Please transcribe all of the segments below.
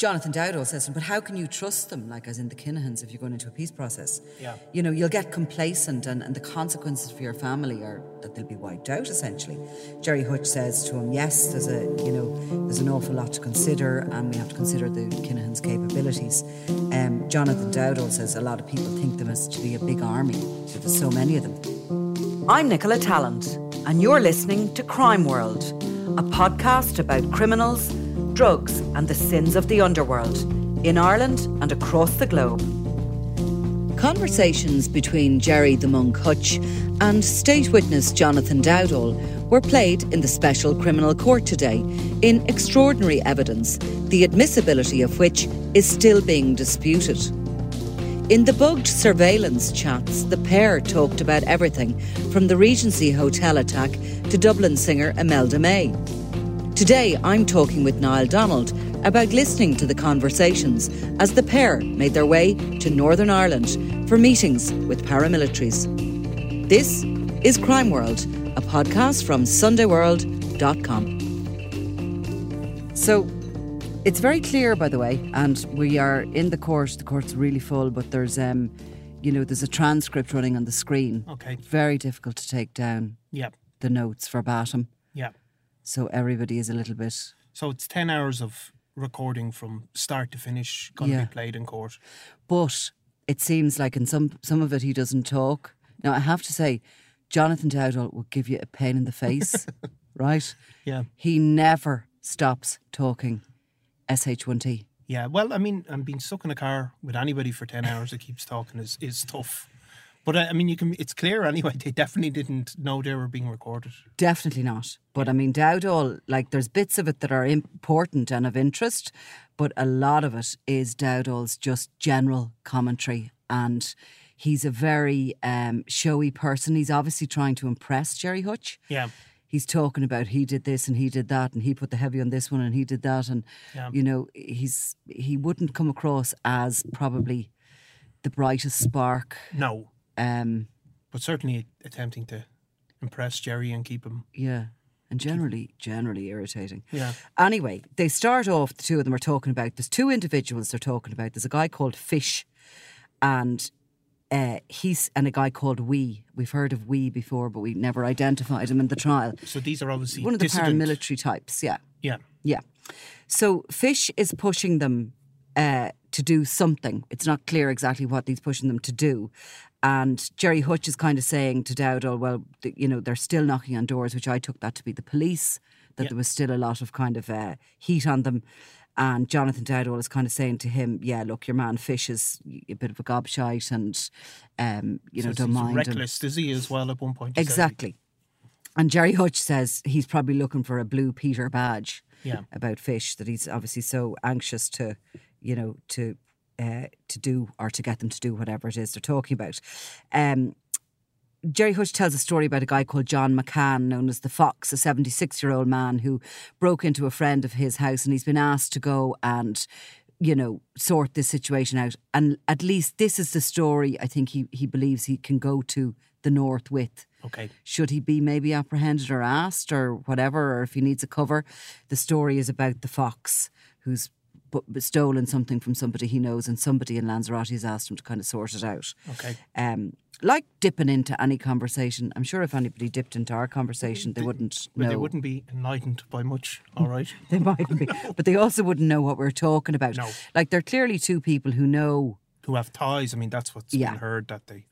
Jonathan Dowdall says, but how can you trust them, like as in the Kinahans, if you're going into a peace process? Yeah. You know, you'll get complacent and, and the consequences for your family are that they'll be wiped out, essentially. Gerry Hutch says to him, yes, there's a, you know, there's an awful lot to consider and we have to consider the Kinahans' capabilities. Um, Jonathan Dowdall says a lot of people think them as to be a big army, but there's so many of them. I'm Nicola Tallant, and you're listening to Crime World, a podcast about criminals drugs, and the sins of the underworld in Ireland and across the globe. Conversations between Gerry the Monk Hutch and state witness Jonathan Dowdall were played in the Special Criminal Court today in extraordinary evidence, the admissibility of which is still being disputed. In the bugged surveillance chats, the pair talked about everything from the Regency Hotel attack to Dublin singer Imelda May. Today, I'm talking with Niall Donald about listening to the conversations as the pair made their way to Northern Ireland for meetings with paramilitaries. This is Crime World, a podcast from SundayWorld.com. So, it's very clear, by the way, and we are in the court. The court's really full, but there's, um, you know, there's a transcript running on the screen. Okay. Very difficult to take down. Yeah. The notes verbatim. So everybody is a little bit. So it's 10 hours of recording from start to finish going Yeah. to be played in court. But it seems like in some some of it he doesn't talk. Now I have to say, Jonathan Dowdall will give you a pain in the face, right? Yeah. He never stops talking SH1T. Yeah. Well, I mean, I'm being stuck in a car with anybody for 10 hours that keeps talking is, is tough. But uh, I mean, you can. It's clear anyway. They definitely didn't know they were being recorded. Definitely not. But I mean, Dowdall, like there's bits of it that are important and of interest, but a lot of it is Dowdall's just general commentary. And he's a very um, showy person. He's obviously trying to impress Gerry Hutch. Yeah. He's talking about he did this and he did that and he put the heavy on this one and he did that and Yeah. you know he's he wouldn't come across as probably the brightest spark. No. Um, But certainly attempting to impress Gerry and keep him. yeah, and generally generally irritating. Yeah. Anyway, they start off, the two of them are talking about, there's two individuals they're talking about. There's a guy called Fish and uh, he's, and a guy called Wee. We've heard of Wee before, but we never identified him in the trial. So these are obviously One of the dissident- paramilitary types, yeah. Yeah. Yeah. So Fish is pushing them uh, to do something. It's not clear exactly what he's pushing them to do. And Gerry Hutch is kind of saying to Dowdall, well, th- you know, they're still knocking on doors, which I took that to be the police, that there was still a lot of kind of uh, heat on them. And Jonathan Dowdall is kind of saying to him, yeah, look, your man Fish is a bit of a gobshite and, um, you know, So don't he's mind him. reckless, is he, as well, at one point? Exactly. And Gerry Hutch says he's probably looking for a blue Peter badge Yeah. about fish that he's obviously so anxious to, you know, to uh, to do or to get them to do whatever it is they're talking about. Um, Gerry Hutch tells a story about a guy called John McCann, known as the Fox, a 76 year old man who broke into a friend of his house and he's been asked to go and, you know, sort this situation out. And at least this is the story I think he, he believes he can go to the north with. Okay. Should he be maybe apprehended or asked or whatever, or if he needs a cover? The story is about the fox who's bu- stolen something from somebody he knows, and somebody in Lanzarote has asked him to kind of sort it out. Okay. Um, like dipping into any conversation, I'm sure if anybody dipped into our conversation, they wouldn't But know. they wouldn't be enlightened by much, all right? They mightn't be, but they also wouldn't know what we're talking about. No. Like they're clearly two people who know. Who have ties. I mean, that's what's Yeah. been heard that they.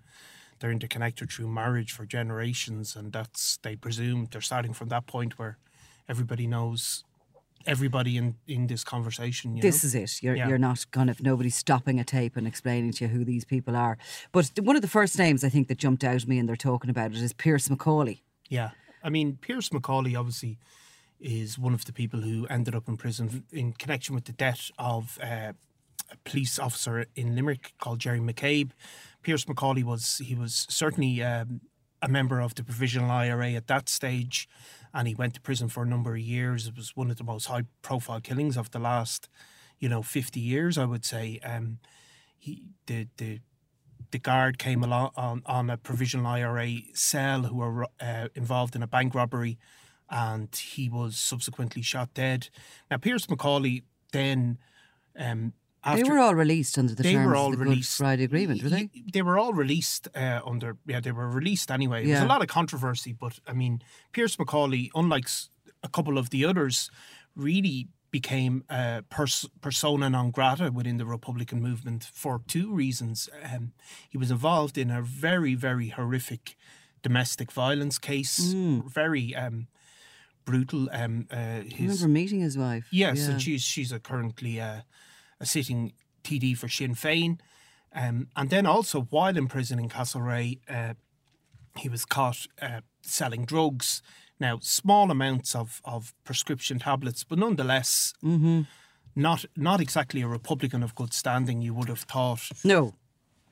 They're interconnected through marriage for generations, and that's they presume they're starting from that point where everybody knows everybody in, in this conversation. You This know? is it. You're Yeah. you're not kind of nobody stopping a tape and explaining to you who these people are. But one of the first names I think that jumped out at me and they're talking about it is Pearse McAuley. Yeah. I mean, Pearse McAuley obviously is one of the people who ended up in prison in connection with the death of uh, a police officer in Limerick called Jerry McCabe. Pearse McAuley was he was certainly um, a member of the provisional IRA at that stage, and he went to prison for a number of years. It was one of the most high profile killings of the last, you know, fifty years, I would say. Um, he the the the guard came along on, on a provisional IRA cell who were uh, involved in a bank robbery, and he was subsequently shot dead. Now, Pearse McAuley then Um, They were all released under the they terms were all of the Good released. Friday Agreement, were they? They were all released uh, under. Yeah, they were released anyway. There was a lot of controversy, but I mean, Pearse McAuley, unlike a couple of the others, really became a pers- persona non grata within the Republican movement for two reasons. Um, he was involved in a very, very horrific domestic violence case, very um, brutal. Um, uh, I his remember meeting his wife. Yes, yeah. and she's she's a currently uh, a sitting TD for Sinn Féin, um, and then also while in prison in Castlerea, uh, he was caught uh, selling drugs. Now, small amounts of, of prescription tablets, but nonetheless, Mm-hmm. not not exactly a Republican of good standing. You would have thought. No.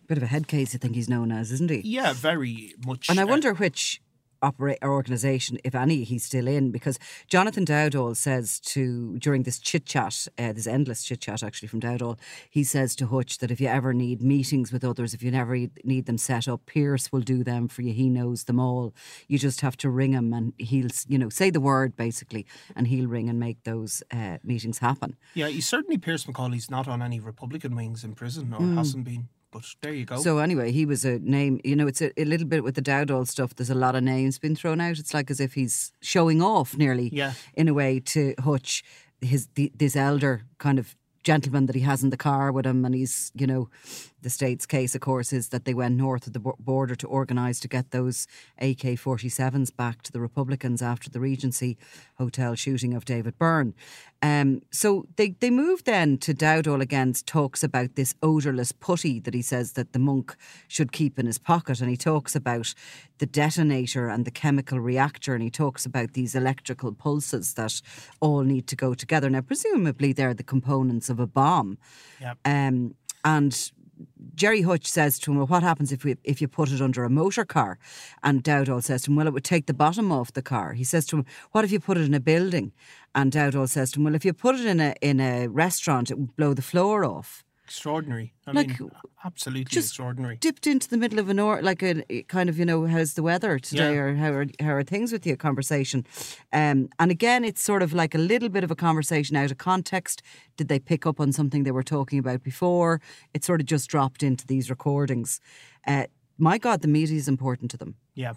Bit of a head case, I think he's known as, isn't he? Yeah, very much. And I uh, wonder which operate organisation, if any, he's still in, because Jonathan Dowdall says to during this chit chat, uh, this endless chit chat actually from Dowdall, he says to Hutch that if you ever need meetings with others, if you never need them set up, Pearse will do them for you. He knows them all. You just have to ring him, and he'll you know say the word basically, and he'll ring and make those uh, meetings happen. Yeah, he's certainly Pearse McAuley's not on any Republican wings in prison, or hasn't been. But there you go. So anyway, he was a name. You know, it's a, a little bit with the Dowdall stuff. There's a lot of names being thrown out. It's like as if he's showing off, nearly, Yeah. in a way, to Hutch, his the, this elder kind of gentleman that he has in the car with him, and he's, you know, the state's case, of course, is that they went north of the border to organise to get those AK-47s back to the Republicans after the Regency Hotel shooting of David Byrne. Um, so they, they moved then to Dowdall against talks about this odourless putty that he says that the monk should keep in his pocket and he talks about the detonator and the chemical reactor and he talks about these electrical pulses that all need to go together. Now presumably they're the components of a bomb. Yeah. Um, and Gerry Hutch says to him, Well, what happens if we if you put it under a motor car? And Dowdall says to him, Well, it would take the bottom off the car. He says to him, What if you put it in a building? And Dowdall says to him, Well, if you put it in a in a restaurant, it would blow the floor off. Extraordinary. I Like, mean, absolutely just extraordinary. Dipped into the middle of an or like a kind of, you know, how's the weather today Yeah. or how are, how are things with you conversation. Um, and again, it's sort of like a little bit of a conversation out of context. Did they pick up on something they were talking about before? It sort of just dropped into these recordings. Uh, my God, the media is important to them. Yeah.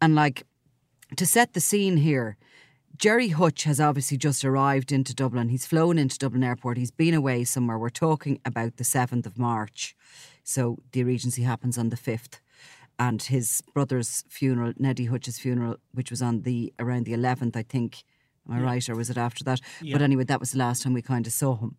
And like to set the scene here, Gerry Hutch has obviously just arrived into Dublin. He's flown into Dublin Airport. He's been away somewhere. We're talking about the 7th of March. So the Regency happens on the 5th. And his brother's funeral, Neddy Hutch's funeral, which was on the around the 11th, I think. Am I right? Or was it after that? But anyway, that was the last time we kind of saw him.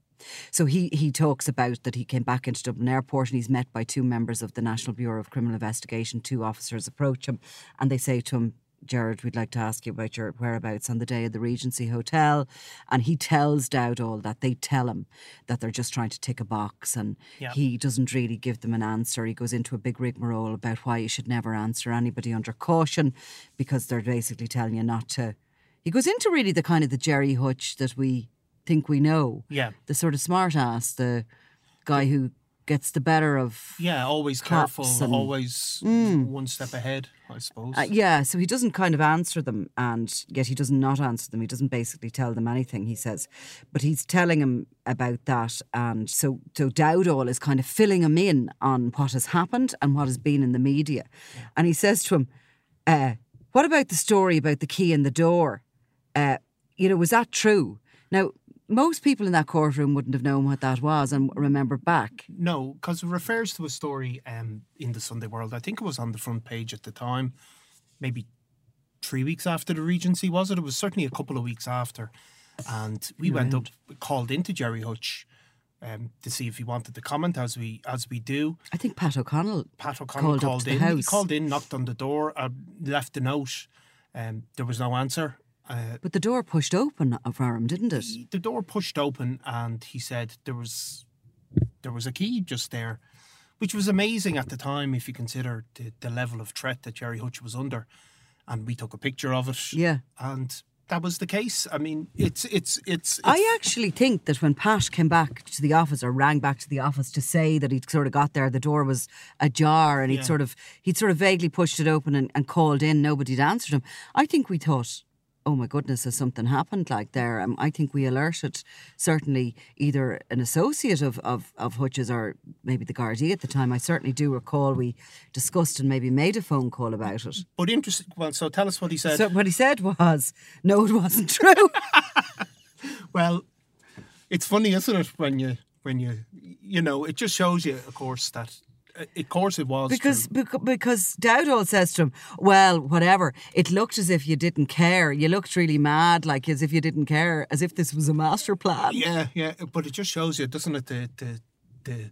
So he, he talks about that he came back into Dublin Airport and he's met by two members of the National Bureau of Criminal Investigation. Two officers approach him and they say to him, Gerard, we'd like to ask you about your whereabouts on the day of the Regency Hotel. And he tells Dowdall that they tell him that they're just trying to tick a box and Yeah. he doesn't really give them an answer. He goes into a big rigmarole about why you should never answer anybody under caution because they're basically telling you not to. He goes into really the kind of the Gerry Hutch that we think we know. Yeah. The sort of smart ass, the guy who gets the better of. Yeah, always careful, and- always one step ahead, I suppose. Uh, yeah, so he doesn't kind of answer them, and yet he does not answer them. He doesn't basically tell them anything. He says, but he's telling him about that, and so so Dowdall is kind of filling him in on what has happened and what has been in the media, and he says to him, uh, "What about the story about the key in the door? Uh, you know, was that true?" Now. Most people in that courtroom wouldn't have known what that was and remember back. No, because it refers to a story um, in the Sunday World. I think it was on the front page at the time, maybe three weeks after the Regency, was it? It was certainly a couple of weeks after. And we went up, called into Gerry Hutch um, to see if he wanted to comment, as we as we do. I think Pat O'Connell Pat O'Connell Called called in. He called in, knocked on the door, uh, left a note. Um, there was no answer. Uh, But the door pushed open for him, didn't it? the door pushed open and he said there was there was a key just there which was amazing at the time if you consider the, the level of threat that Gerry Hutch was under and we took a picture of it Yeah. and that was the case I mean it's it's it's, it's I actually think that when Pat came back to the office or rang back to the office to say that he'd sort of got there, the door was ajar and he'd Yeah. sort of he'd sort of vaguely pushed it open and, and called in, nobody'd answered him. I think we thought, oh my goodness, has something happened like there? Um, I think we alerted certainly either an associate of, of, of Hutch's or maybe the Gardaí at the time. I certainly do recall we discussed and maybe made a phone call about it. But interesting. Well, so tell us what he said. So what he said was, no, it wasn't true. well, it's funny, isn't it, when you when you you know it just shows you, of course, that of course it was because true. bec- because Dowdall says to him, "Well, whatever. It looked as if you didn't care. You looked really mad, like as if you didn't care, as if this was a master plan." Yeah, yeah, but it just shows you, doesn't it? The the the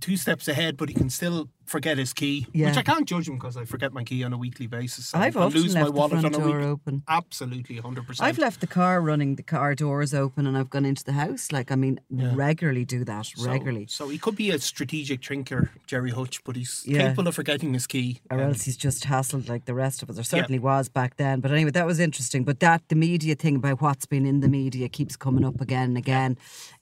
two steps ahead, but he can still forget his key, Yeah. which I can't judge him because I forget my key on a weekly basis. and I've I often lose left my the wallet front on a door week. open. Absolutely, hundred percent. I've left the car running, the car doors open, and I've gone into the house. Like, I mean, regularly do that, regularly. So he could be a strategic drinker, Gerry Hutch, but he's Yeah. capable of forgetting his key. or Um, else he's just hassled like the rest of us. There certainly was back then. But anyway, that was interesting. But that the media thing about what's been in the media keeps coming up again and again.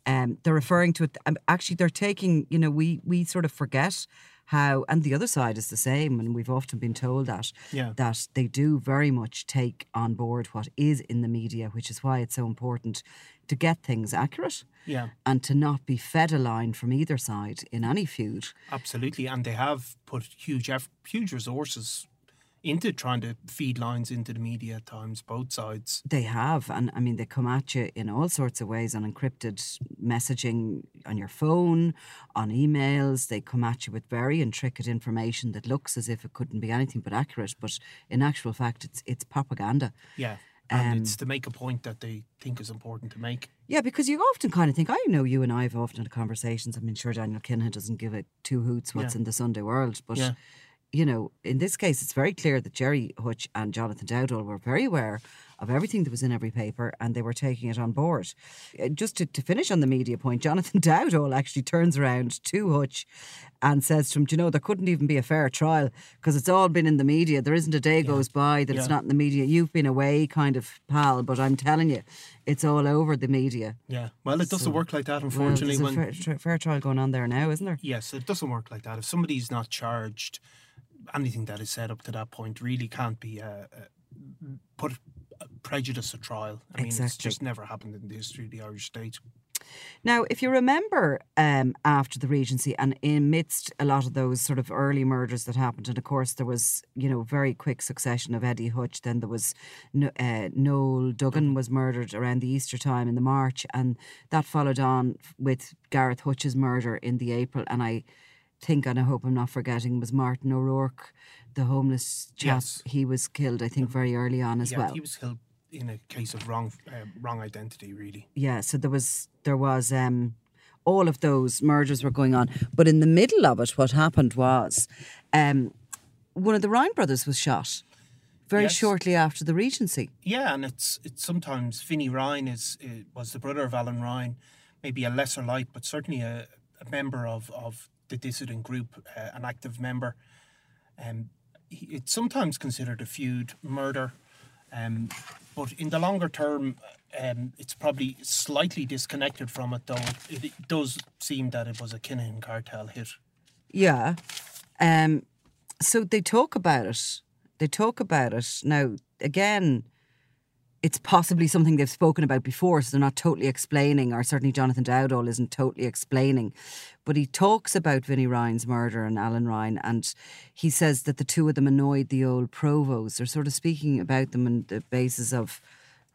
Um, they're referring to it. Um, actually, they're taking. You know, we we sort of forget how, and the other side is the same. And we've often been told that Yeah. that they do very much take on board what is in the media, which is why it's so important to get things accurate. Yeah. And to not be fed a line from either side in any feud. Absolutely, and they have put huge huge resources into trying to feed lines into the media at times, both sides. They have, and I mean, they come at you in all sorts of ways on encrypted messaging on your phone, on emails. They come at you with very intricate information that looks as if it couldn't be anything but accurate, but in actual fact, it's it's propaganda. Yeah, and Um, it's to make a point that they think is important to make. Yeah, because you often kind of think, I know you and I have often had conversations. I mean, sure, Daniel Kinahan doesn't give a two hoots what's Yeah. in the Sunday world, but. Yeah. You know, in this case, it's very clear that Gerry Hutch and Jonathan Dowdall were very aware of everything that was in every paper and they were taking it on board. Uh, Just to, to finish on the media point, Jonathan Dowdall actually turns around to Hutch and says to him, Do you know, there couldn't even be a fair trial because it's all been in the media. There isn't a day goes by that it's not in the media. You've been away, kind of pal, but I'm telling you, it's all over the media. Yeah, well, it doesn't work like that, Well, unfortunately. there's a when fair, fair trial going on there now, isn't there? yes, it doesn't work like that. If somebody's not charged, anything that is said up to that point really can't be uh, uh, put prejudice at trial. I mean, it's just never happened in the history of the Irish state. Now, if you remember um, after the Regency and amidst a lot of those sort of early murders that happened, and of course there was, you know, very quick succession of Eddie Hutch, then there was uh, Noel Duggan was murdered around the Easter time in the March, and that followed on with Gareth Hutch's murder in the April, and I think, and I hope I'm not forgetting, was Martin O'Rourke, the homeless chap. Yes. He was killed, I think, very early on as yeah, well. he was killed in a case of wrong uh, wrong identity, really. yeah so there was there was um all of those murders were going on but in the middle of it what happened was um one of the Ryan brothers was shot very Yes. shortly after the regency Yeah, and it's it's sometimes Vinnie Ryan is was the brother of Alan Ryan, maybe a lesser light, but certainly a, a member of of the dissident group, uh, an active member. Um, he, it's sometimes considered a feud murder, um, but in the longer term, um, it's probably slightly disconnected from it. Though it, it does seem that it was a Kinahan cartel hit. yeah um so they talk about it they talk about it now again it's possibly something they've spoken about before, so they're not totally explaining, or certainly Jonathan Dowdall isn't totally explaining. But he talks about Vinnie Ryan's murder and Alan Ryan, and he says that the two of them annoyed the old Provos. They're sort of speaking about them on the basis of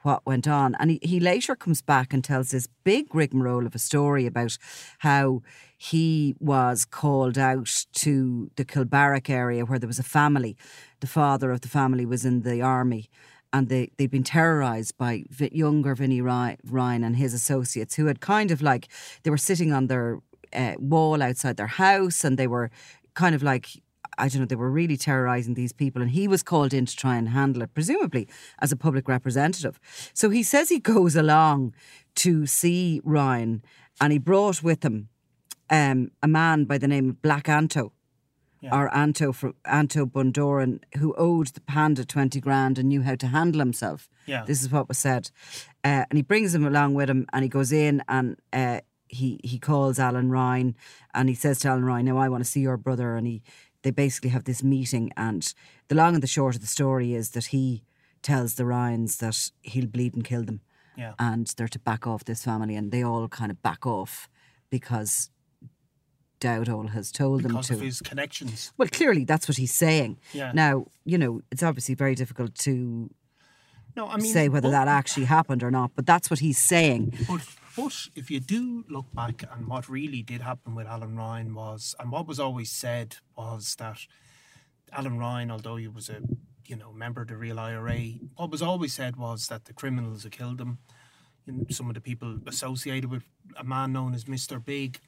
what went on. And he, he later comes back and tells this big rigmarole of a story about how he was called out to the Kilbarrack area where there was a family. The father of the family was in the army and they, they'd been terrorised by younger Vinnie Ry- Ryan and his associates who had kind of like, they were sitting on their uh, wall outside their house and they were kind of like, I don't know, they were really terrorising these people. And he was called in to try and handle it, presumably as a public representative. So he says he goes along to see Ryan and he brought with him um, a man by the name of Black Anto or Anto from Anto Bundoran, who owed the panda twenty grand and knew how to handle himself. Yeah. this is what was said, uh, and he brings him along with him, and he goes in and uh, he he calls Alan Ryan, and he says to Alan Ryan, "Now I want to see your brother," and he they basically have this meeting, and the long and the short of the story is that he tells the Ryans that he'll bleed and kill them. Yeah. And they're to back off this family, and they all kind of back off because Dowdall has told because them of to. his connections. Well, clearly that's what he's saying. Yeah. Now, you know, it's obviously very difficult to No, I mean, say whether but- that actually happened or not, but that's what he's saying. But, but if you do look back and what really did happen with Alan Ryan was, and what was always said was that Alan Ryan, although he was a you know member of the real IRA, what was always said was that the criminals who killed him, you know, some of the people associated with a man known as Mister Big,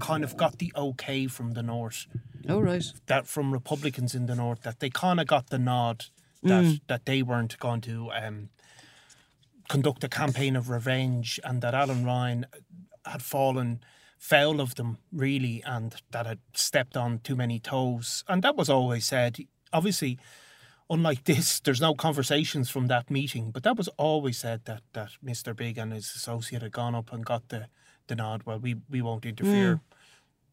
kind of got the okay from the north Oh, right. that from Republicans in the north that they kind of got the nod that Mm. that they weren't going to um, conduct a campaign of revenge and that Alan Ryan had fallen foul of them really and that had stepped on too many toes and that was always said obviously unlike this there's no conversations from that meeting but that was always said that that Mr Big and his associate had gone up and got the the nod well we we won't interfere Mm.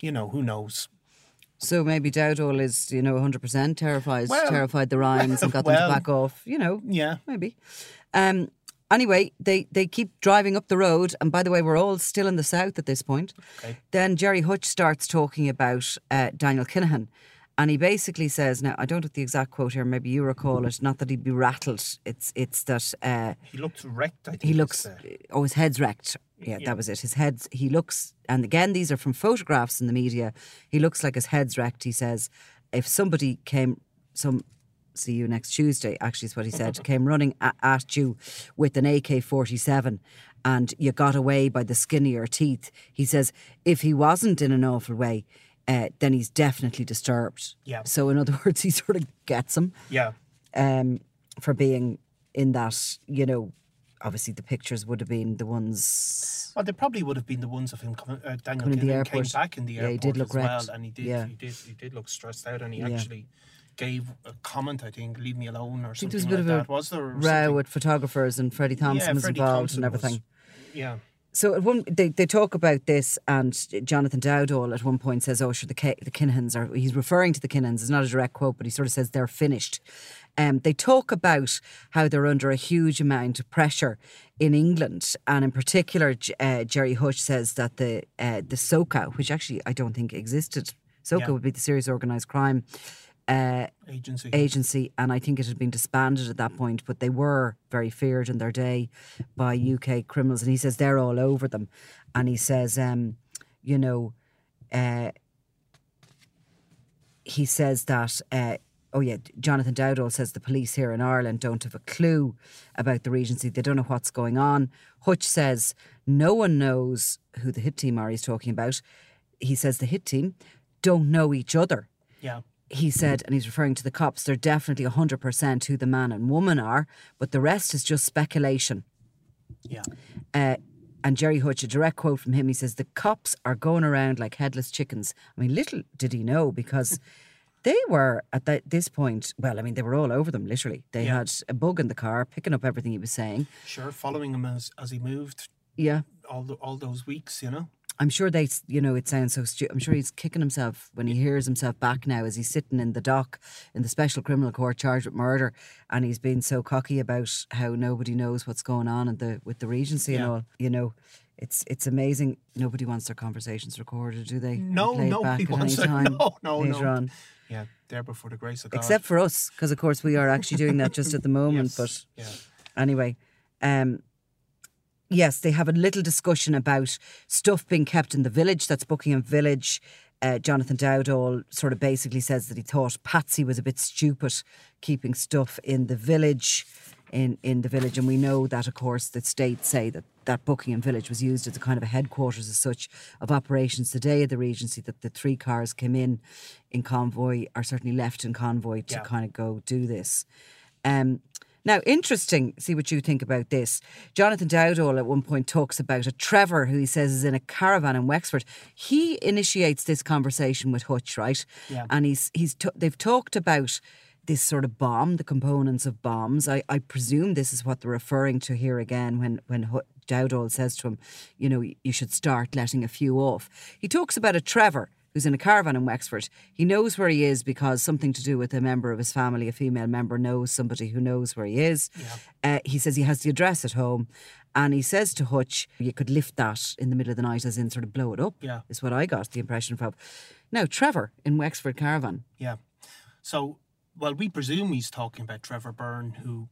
you know who knows So maybe Dowdall is, you know, 100% terrified, Well, terrified the Ryans and got them well. to back off, you know, yeah maybe. Um, anyway, they, they keep driving up the road. And by the way, we're all still in the south at this point. Okay. Then Gerry Hutch starts talking about uh, Daniel Kinahan. And he basically says, now, I don't have the exact quote here, maybe you recall it, not that he'd be rattled. It's, it's that uh, He looked wrecked. I think he looks, oh, his head's wrecked. Yeah, Yeah. that was it. His head's, he looks, and again, these are from photographs in the media. He looks like his head's wrecked. He says, if somebody came, some, see you next Tuesday, actually, is what he said, came running a- at you with an AK 47 and you got away by the skin of your teeth, he says, if he wasn't in an awful way, uh, then he's definitely disturbed. Yeah. So, in other words, he sort of gets him yeah, um, for being in that, you know, obviously the pictures would have been the ones. well, they probably would have been the ones of him coming. Uh, Daniel Coming the came airport. back in the airport. Yeah, he did look as well, wrecked. and he did. Yeah. He did. He did look stressed out, and he Yeah. actually gave a comment. I think, "Leave me alone" or I think something there was a like bit that. of a was there? row something? with photographers and Freddie Thompson Yeah, was Freddie involved Thompson and was- everything. Yeah, So at one, they, they talk about this, and Jonathan Dowdall at one point says, "Oh, sure, the Ki- the Kinahans are." He's referring to the Kinahans. It's not a direct quote, but he sort of says they're finished. Um, they talk about how they're under a huge amount of pressure in England, and in particular, uh, Gerry Hutch says that the uh, the SOCA, which actually I don't think existed, SOCA Yeah. would be the Serious Organised Crime uh, agency. agency, and I think it had been disbanded at that point, but they were very feared in their day by UK criminals. And he says they're all over them. And he says, um, you know, uh, he says that, uh, oh yeah, Jonathan Dowdall says the police here in Ireland don't have a clue about the Regency. They don't know what's going on. Hutch says no one knows who the hit team are he's talking about. He says the hit team don't know each other yeah, he said, and he's referring to the cops, they're definitely 100% who the man and woman are, but the rest is just speculation. yeah, Uh, and Gerry Hutch, a direct quote from him, he says, The cops are going around like headless chickens. I mean, little did he know because they were at that, this point, well, I mean, they were all over them, literally. They Yeah. had a bug in the car, picking up everything he was saying. sure. Following him as as he moved Yeah. all the, all those weeks, you know. I'm sure they, you know, it sounds so stupid. I'm sure he's kicking himself when he hears himself back now as he's sitting in the dock in the special criminal court charged with murder, and he's been so cocky about how nobody knows what's going on in the with the Regency and all. You know, it's it's amazing. Nobody wants their conversations recorded, do they? No, played nobody wants it. No, no, later no. on. Yeah, there before the grace of God. Except for us, because of course we are actually doing that just at the moment. Yes, But yeah, Anyway, um, yes, they have a little discussion about stuff being kept in the village. That's Buckingham Village. Uh, Jonathan Dowdall sort of basically says that he thought Patsy was a bit stupid keeping stuff in the village. In, in the village, and we know that, of course, the states say that that Buckingham Village was used as a kind of a headquarters, as such, of operations the day of the Regency. That the three cars came in in convoy, or certainly left in convoy, to Yeah. kind of go do this. Um, now, interesting, see what you think about this. Jonathan Dowdall at one point talks about a Trevor who he says is in a caravan in Wexford. He initiates this conversation with Hutch, right? Yeah. And he's he's t- they've talked about this sort of bomb, the components of bombs. I, I presume this is what they're referring to here again when when Dowdall says to him, you know, you should start letting a few off. He talks about a Trevor who's in a caravan in Wexford. He knows where he is because something to do with a member of his family, a female member, knows somebody who knows where he is. Uh, he says he has the address at home. And he says to Hutch, you could lift that in the middle of the night, as in sort of blow it up, Yeah. is what I got the impression of. Now, Trevor in Wexford Caravan. Yeah. So, well, we presume he's talking about Trevor Byrne, who,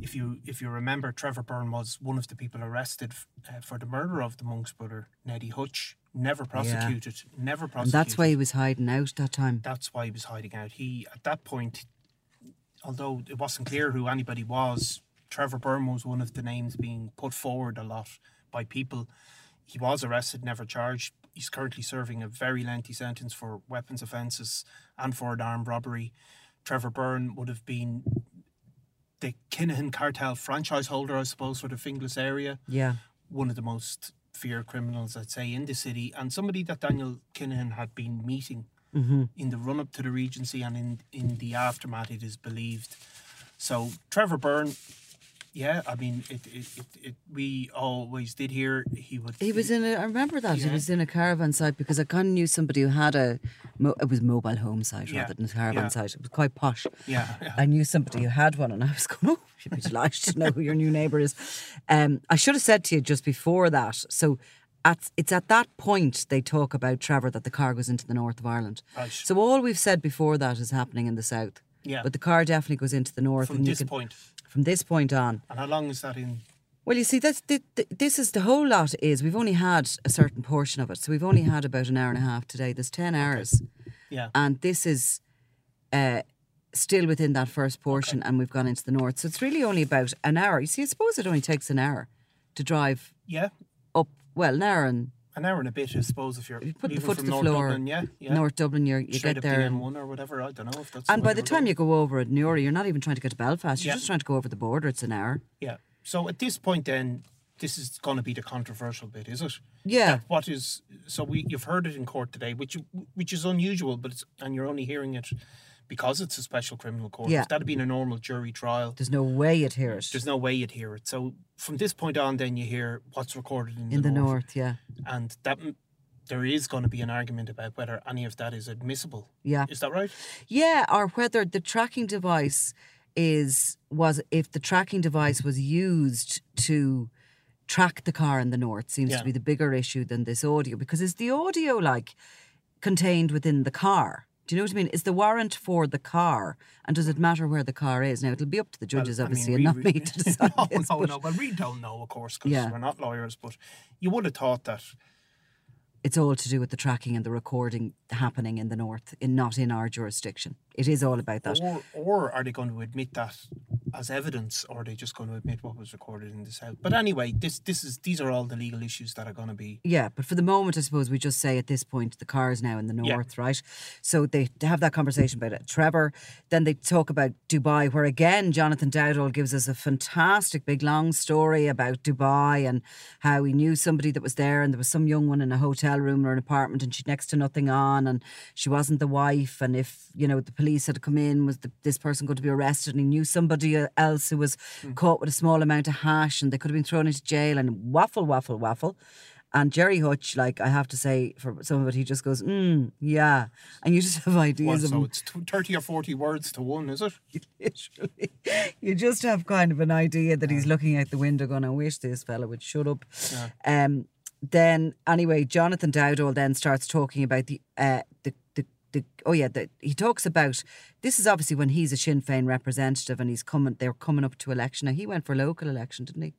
if you if you remember, Trevor Byrne was one of the people arrested uh, for the murder of the monk's brother, Neddy Hutch. Never prosecuted. Never And prosecuted. that's why he was hiding out that time. That's why he was hiding out. He at that point, although it wasn't clear who anybody was, Trevor Byrne was one of the names being put forward a lot by people. He was arrested, never charged. He's currently serving a very lengthy sentence for weapons offences and for an armed robbery. Trevor Byrne would have been the Kinahan cartel franchise holder, I suppose, for the Finglas area Yeah. one of the most feared criminals, I'd say, in the city, and somebody that Daniel Kinahan had been meeting mm-hmm. in the run up to the Regency and in, in the aftermath, it is believed. So, Trevor Byrne, yeah, I mean, it, it, it, it we always did hear he would. He was in a, I remember that. He was in a caravan site because I kind of knew somebody who had a, mo- it was mobile home site Yeah. rather than a caravan Yeah. site. It was quite posh. Yeah, yeah. I knew somebody who had one and I was going, oh, you'd be delighted to know who your new neighbour is. Um, I should have said to you just before that. So at, it's at that point they talk about Trevor that the car goes into the north of Ireland. Right. So all we've said before that is happening in the south. Yeah. But the car definitely goes into the north. From and this can- point. From this point on. And how long is that in? Well, you see, that's the, this is the whole lot. Is we've only had a certain portion of it, so we've only had about an hour and a half today. There's ten hours, Yeah. and this is uh, still within that first portion, and we've gone into the north. So it's really only about an hour. You see, I suppose it only takes an hour to drive Yeah. up. Well, an hour and An hour and a bit, I suppose, if you're you put the foot to the North floor. Dublin, yeah, yeah. North Dublin, you're, you Straight get there. the and- M1 or whatever. I don't know if that's. and by the time going. you go over at Newry, you're not even trying to get to Belfast. You're Yeah. just trying to go over the border. It's an hour. Yeah. So at this point, then, this is going to be the controversial bit, is it? Yeah. That what is so we you've heard it in court today, which which is unusual, but it's and you're only hearing it because it's a special criminal court. Yeah. If that had been a normal jury trial, There's no way you'd hear it there's no way you'd hear it. So from this point on, then you hear what's recorded in, in the north. Yeah, and that there is going to be an argument about whether any of that is admissible. yeah. Is that right? Yeah, or whether the tracking device is was if the tracking device was used to track the car in the north seems Yeah. to be the bigger issue than this audio because is the audio like contained within the car? Do you know what I mean? Is the warrant for the car, and does it matter where the car is? Now it'll be up to the judges, Well, I mean, obviously, and not me to decide no, this. no, but no. Well, we don't know, of course, because Yeah. we're not lawyers. But you would have thought that It's all to do with the tracking and the recording happening in the north, in not in our jurisdiction. It is all about that. Or, or are they going to admit that as evidence, or are they just going to admit what was recorded in the south? But anyway, this this is these are all the legal issues that are going to be. Yeah, but for the moment, I suppose we just say at this point the car is now in the Yeah. north, right? So they have that conversation about it. Trevor, then they talk about Dubai, where again Jonathan Dowdall gives us a fantastic big long story about Dubai and how he knew somebody that was there, and there was some young one in a hotel room or an apartment, and she'd next to nothing on, and she wasn't the wife, and if you know the police had come in, was the, this person going to be arrested? And he knew somebody else who was caught with a small amount of hash, and they could have been thrown into jail, and waffle, waffle, waffle. And Gerry Hutch, like I have to say, for some of it, he just goes, mm, yeah. And you just have Well, ideas of so it's tw- thirty or forty words to one, is it? Literally. You just have kind of an idea that he's looking out the window going, I wish this fella would shut up. Um, then, anyway, Jonathan Dowdall then starts talking about the, uh, the, the, the oh yeah, the, he talks about this is obviously when he's a Sinn Féin representative and he's coming. They're coming up to election now. He went for local election, didn't he?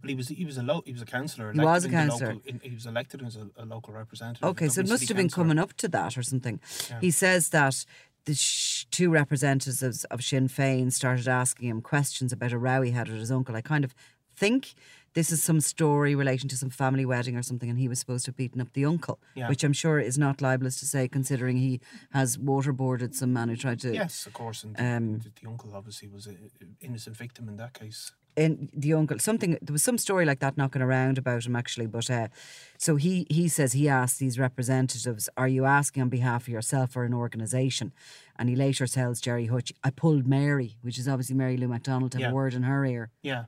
But he was he was a lo- he was a councillor. He was a elected councillor. local- in- he was elected as a, a local representative. Okay, so it must have been Councillor. coming up to that or something. He says that the sh- two representatives of Sinn Féin started asking him questions about a row he had with his uncle. I kind of think this is some story relating to some family wedding or something, and he was supposed to have beaten up the uncle, Yeah. which I'm sure is not libelous to say, considering he has waterboarded some man who tried to. Yes, of course, and Um, the, the uncle obviously was an innocent victim in that case. in the uncle something there was some story like that knocking around about him actually but uh, so he he says he asked these representatives are you asking on behalf of yourself or an organisation and he later tells Gerry Hutch I pulled Mary which is obviously Mary Lou McDonald to have Yeah. a word in her ear Yeah.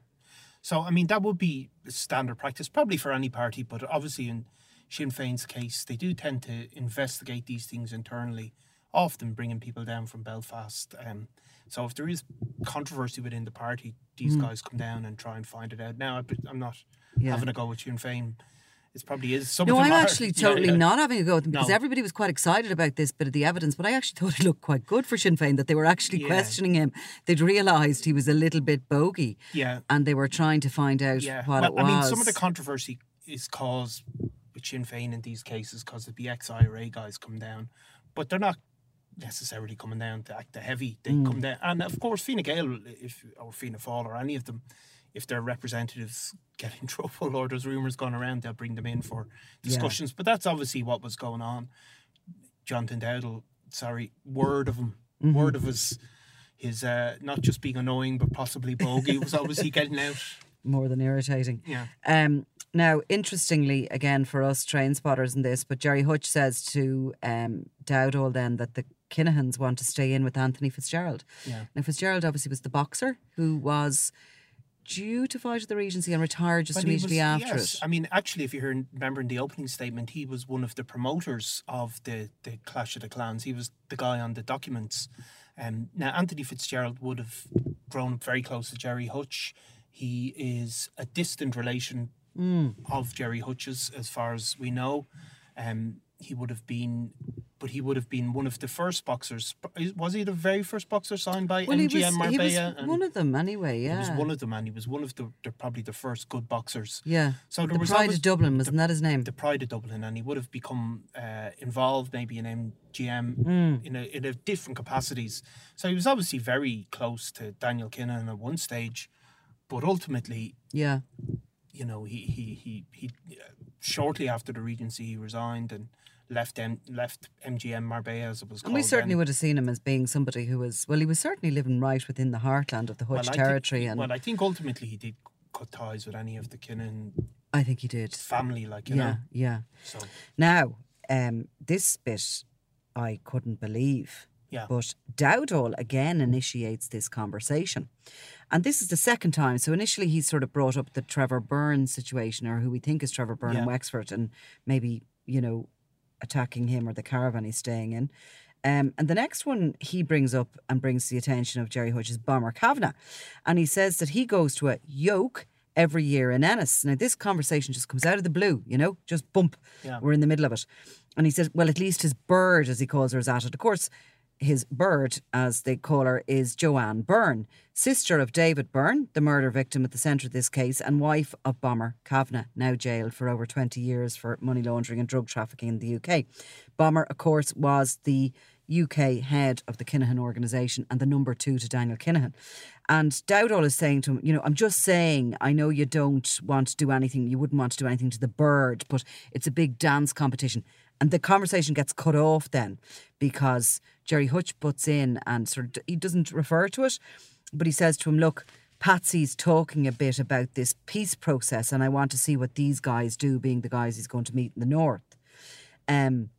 So I mean that would be standard practice probably for any party, but obviously in Sinn Féin's case, they do tend to investigate these things internally, often bringing people down from Belfast. Um, so if there is controversy within the party, these guys come down and try and find it out. Now, I- I'm not Yeah. having a go with Sinn Féin. It probably is. Some No, I'm are. actually totally yeah. not having a go at them because No. everybody was quite excited about this bit of the evidence, but I actually thought it looked quite good for Sinn Féin that they were actually Yeah. questioning him. They'd realised he was a little bit bogey. Yeah. And they were trying to find out Yeah, what well, it was. I mean, some of the controversy is caused with Sinn Féin in these cases because the ex-IRA guys come down, but they're not necessarily coming down to act the heavy. They Mm. come down, and of course, Fianna Gael, if or Fianna Fáil or any of them, if their representatives get in trouble or there's rumours going around, they'll bring them in for discussions. But that's obviously what was going on. Jonathan Dowdall, sorry, word of him, Mm-hmm. word of his. His uh, not just being annoying, but possibly bogey was obviously getting out. more than irritating. Yeah. Um, now, interestingly, again for us train spotters in this, but Gerry Hutch says to um, Dowdall then that the Kinahans want to stay in with Anthony Fitzgerald. Yeah. Now, Fitzgerald obviously was the boxer who was due to fight at the Regency and retired just But immediately was- after yes. it. I mean, actually, if you hear, remember in the opening statement, he was one of the promoters of the, the Clash of the Clans. He was the guy on the documents. Um, now, Anthony Fitzgerald would have grown up very close to Gerry Hutch. He is a distant relation Mm. of Gerry Hutch's, as far as we know. Um, he would have been, but he would have been one of the first boxers. Was he the very first boxer signed by Well, he MGM was, he was one of them anyway, yeah. He was one of them, and he was one of the, the probably the first good boxers. yeah. So there the Pride always of Dublin, wasn't that his name? the pride of Dublin, and he would have become uh, involved maybe in MGM Hmm. in a in a different capacities. So he was obviously very close to Daniel Kinahan at one stage, but ultimately, yeah. you know, he he he he uh, shortly after the Regency he resigned and left M- left MGM Marbella as it was And called. we certainly then. would have seen him as being somebody who was, well, he was certainly living right within the heartland of the Hutch Well, I think- territory. and well, I think ultimately he did cut ties with any of the Kinahan I think he did. family, like you Yeah, know. yeah. So Now, um, this bit I couldn't believe. Yeah. But Dowdall again initiates this conversation. And this is the second time. So initially he sort of brought up the Trevor Byrne situation, or who we think is Trevor Byrne in Wexford, and maybe, you know, attacking him or the caravan he's staying in. Um, and the next one he brings up and brings the attention of Gerry Hutch, Bomber Kavanagh. And he says that he goes to a yoke every year in Ennis. Now, this conversation just comes out of the blue, you know, just bump. Yeah. We're in the middle of it. And he says, well, at least his bird, as he calls her, is at it. Of course, his bird, as they call her, is Joanne Byrne, sister of David Byrne, the murder victim at the centre of this case, and wife of Bomber Kavanagh, now jailed for over 20 years for money laundering and drug trafficking in the UK. Bomber, of course, was the UK head of the Kinahan organisation and the number two to Daniel Kinahan. And Dowdall is saying to him, you know, I'm just saying, I know you don't want to do anything, you wouldn't want to do anything to the bird, but it's a big dance competition. And the conversation gets cut off then because Gerry Hutch butts in and sort of, he doesn't refer to it, but he says to him, look, Patsy's talking a bit about this peace process, and I want to see what these guys do, being the guys he's going to meet in the north. Um,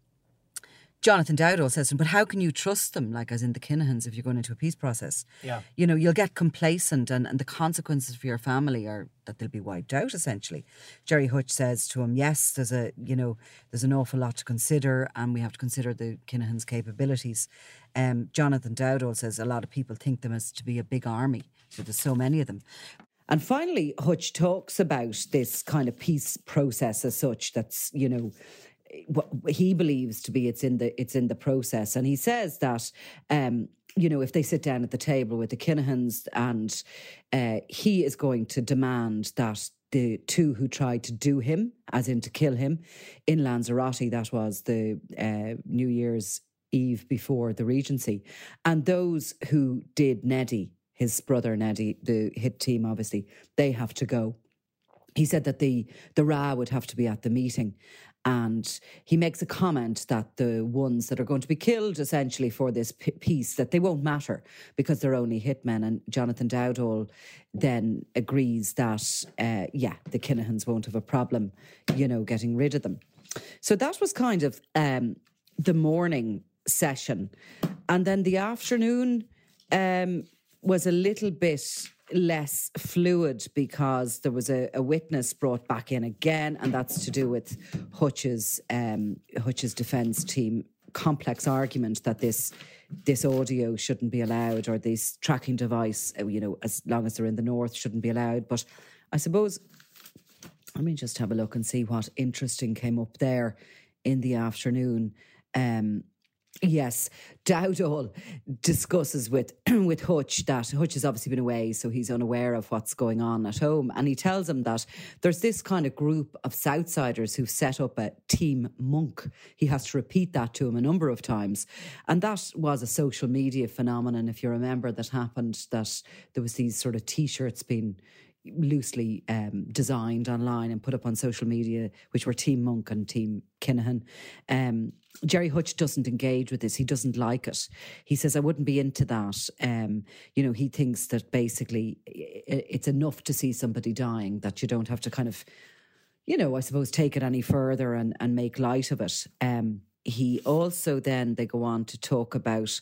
Jonathan Dowdall says to him, but how can you trust them, like as in the Kinahans, if you're going into a peace process? Yeah. You know, you'll get complacent and, and the consequences for your family are that they'll be wiped out, essentially. Gerry Hutch says to him, yes, there's a, you know, there's an awful lot to consider and we have to consider the Kinahans' capabilities. Um, Jonathan Dowdall says a lot of people think them as to be a big army, so there's so many of them. And finally, Hutch talks about this kind of peace process as such that's, you know, what he believes to be it's in the it's in the process. And he says that um you know if they sit down at the table with the Kinahans and uh, he is going to demand that the two who tried to do him as in to kill him in Lanzarote that was the uh, New Year's Eve before the Regency and those who did Neddy his brother Neddy the hit team obviously they have to go. He said that the the Ra would have to be at the meeting and he makes a comment that the ones that are going to be killed essentially for this p- peace that they won't matter because they're only hitmen. And Jonathan Dowdall then agrees that uh, yeah the Kinahans won't have a problem you know getting rid of them. So that was kind of um, the morning session. And then the afternoon um, was a little bit less fluid because there was a, a, witness brought back in again, and that's to do with Hutch's um, Hutch's defence team complex argument that this this audio shouldn't be allowed or this tracking device, uh, you know, as long as they're in the north, shouldn't be allowed. But I suppose let me just have a look and see what interesting came up there in the afternoon. Um, Yes, Dowdall discusses with with Hutch that Hutch has obviously been away, so he's unaware of what's going on at home, and he tells him that there's this kind of group of Southsiders who've set up a Team Monk. He has to repeat that to him a number of times, and that was a social media phenomenon, if you remember, that happened. That there was these sort of T-shirts being loosely um, designed online and put up on social media, which were Team Monk and Team Kinahan. Um, Gerry Hutch doesn't engage with this. He doesn't like it. He says, I wouldn't be into that. Um, you know, he thinks that basically it's enough to see somebody dying, that you don't have to kind of, you know, I suppose take it any further and, and make light of it. Um, he also then, they go on to talk about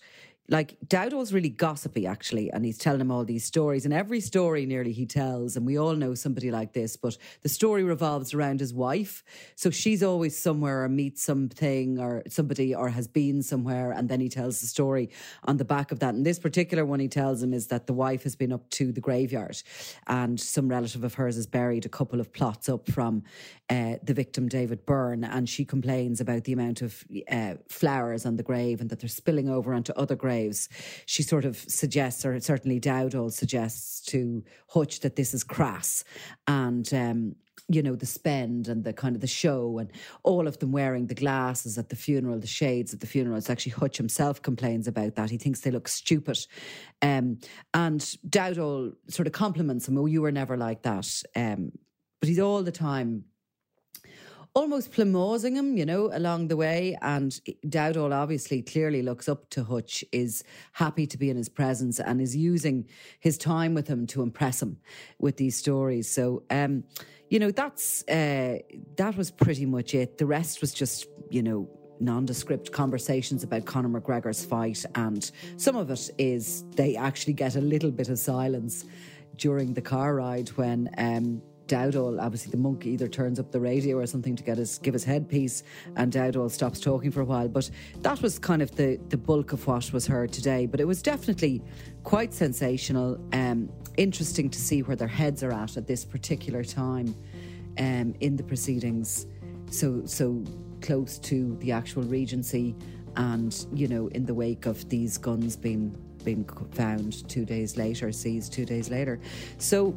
like Dowdall's really gossipy actually, and he's telling him all these stories. And every story nearly he tells, and we all know somebody like this, but the story revolves around his wife. So she's always somewhere or meets something or somebody or has been somewhere, and then he tells the story on the back of that. And this particular one he tells him is that the wife has been up to the graveyard, and some relative of hers is buried a couple of plots up from uh, the victim David Byrne, and she complains about the amount of uh, flowers on the grave and that they're spilling over onto other graves graves. She sort of suggests, or certainly Dowdall suggests to Hutch that this is crass and, um, you know, the spend and the kind of the show and all of them wearing the glasses at the funeral, the shades at the funeral. It's actually Hutch himself complains about that. He thinks they look stupid. Um, and Dowdall sort of compliments him, oh, you were never like that. Um, but he's all the time almost plumosing him, you know, along the way. And Dowdall obviously clearly looks up to Hutch, is happy to be in his presence and is using his time with him to impress him with these stories. So, um, you know, that's, uh, that was pretty much it. The rest was just, you know, nondescript conversations about Conor McGregor's fight. And some of it is they actually get a little bit of silence during the car ride when, um, Dowdall, obviously the monk either turns up the radio or something to get his give his headpiece, and Dowdall stops talking for a while. But that was kind of the the bulk of what was heard today. But it was definitely quite sensational. Um, interesting to see where their heads are at at this particular time um, in the proceedings. So so close to the actual Regency, and you know, in the wake of these guns being being found two days later, seized two days later. So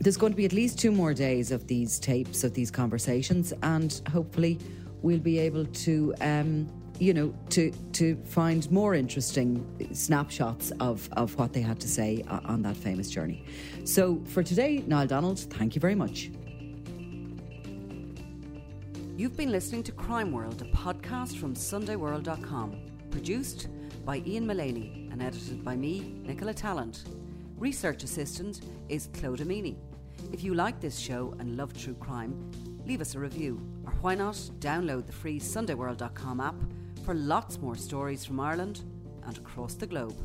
there's going to be at least two more days of these tapes, of these conversations, and hopefully we'll be able to. Um, you know, to to find more interesting snapshots of, of what they had to say on that famous journey. So for today, Niall Donald, thank you very much. You've been listening to Crime World, a podcast from SundayWorld.com, produced by Ian Mullaney and edited by me, Nicola Tallant. Research assistant is Claude Amini. If you like this show and love true crime, leave us a review, or why not download the free SundayWorld.com app for lots more stories from Ireland and across the globe.